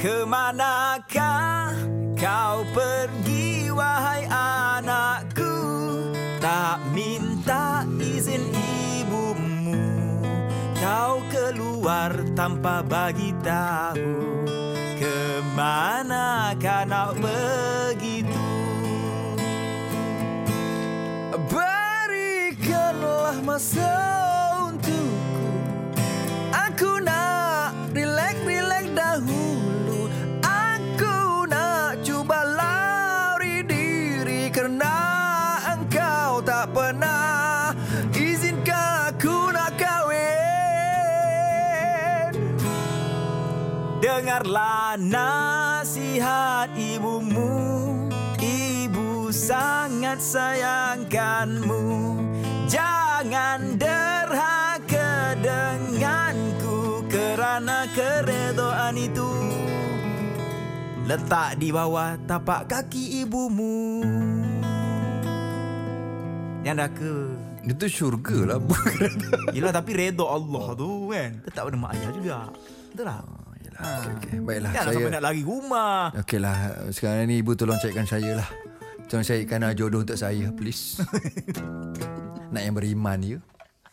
Kemanakah kau pergi wahai anakku? Tak minta izin ibumu. Kau keluar tanpa bagi tahu. Kemanakah nak begitu Berikanlah masa untukku Dengarlah nasihat ibumu. Ibu sangat sayangkanmu. Jangan derhaka denganku Kerana keredoan itu. Letak di bawah tapak kaki ibumu. Yang dah ke Itu syurga lah bukan. Yelah tapi redha Allah tu kan? Tetap ada mak ayah juga. Betul tak? Yelah, okay, okay. Baiklah Jangan saya sampai nak lari rumah. Okeylah Sekarang ni ibu tolong carikan saya lah. Tolong carikan ah, jodoh untuk saya Please. Nak yang beriman ya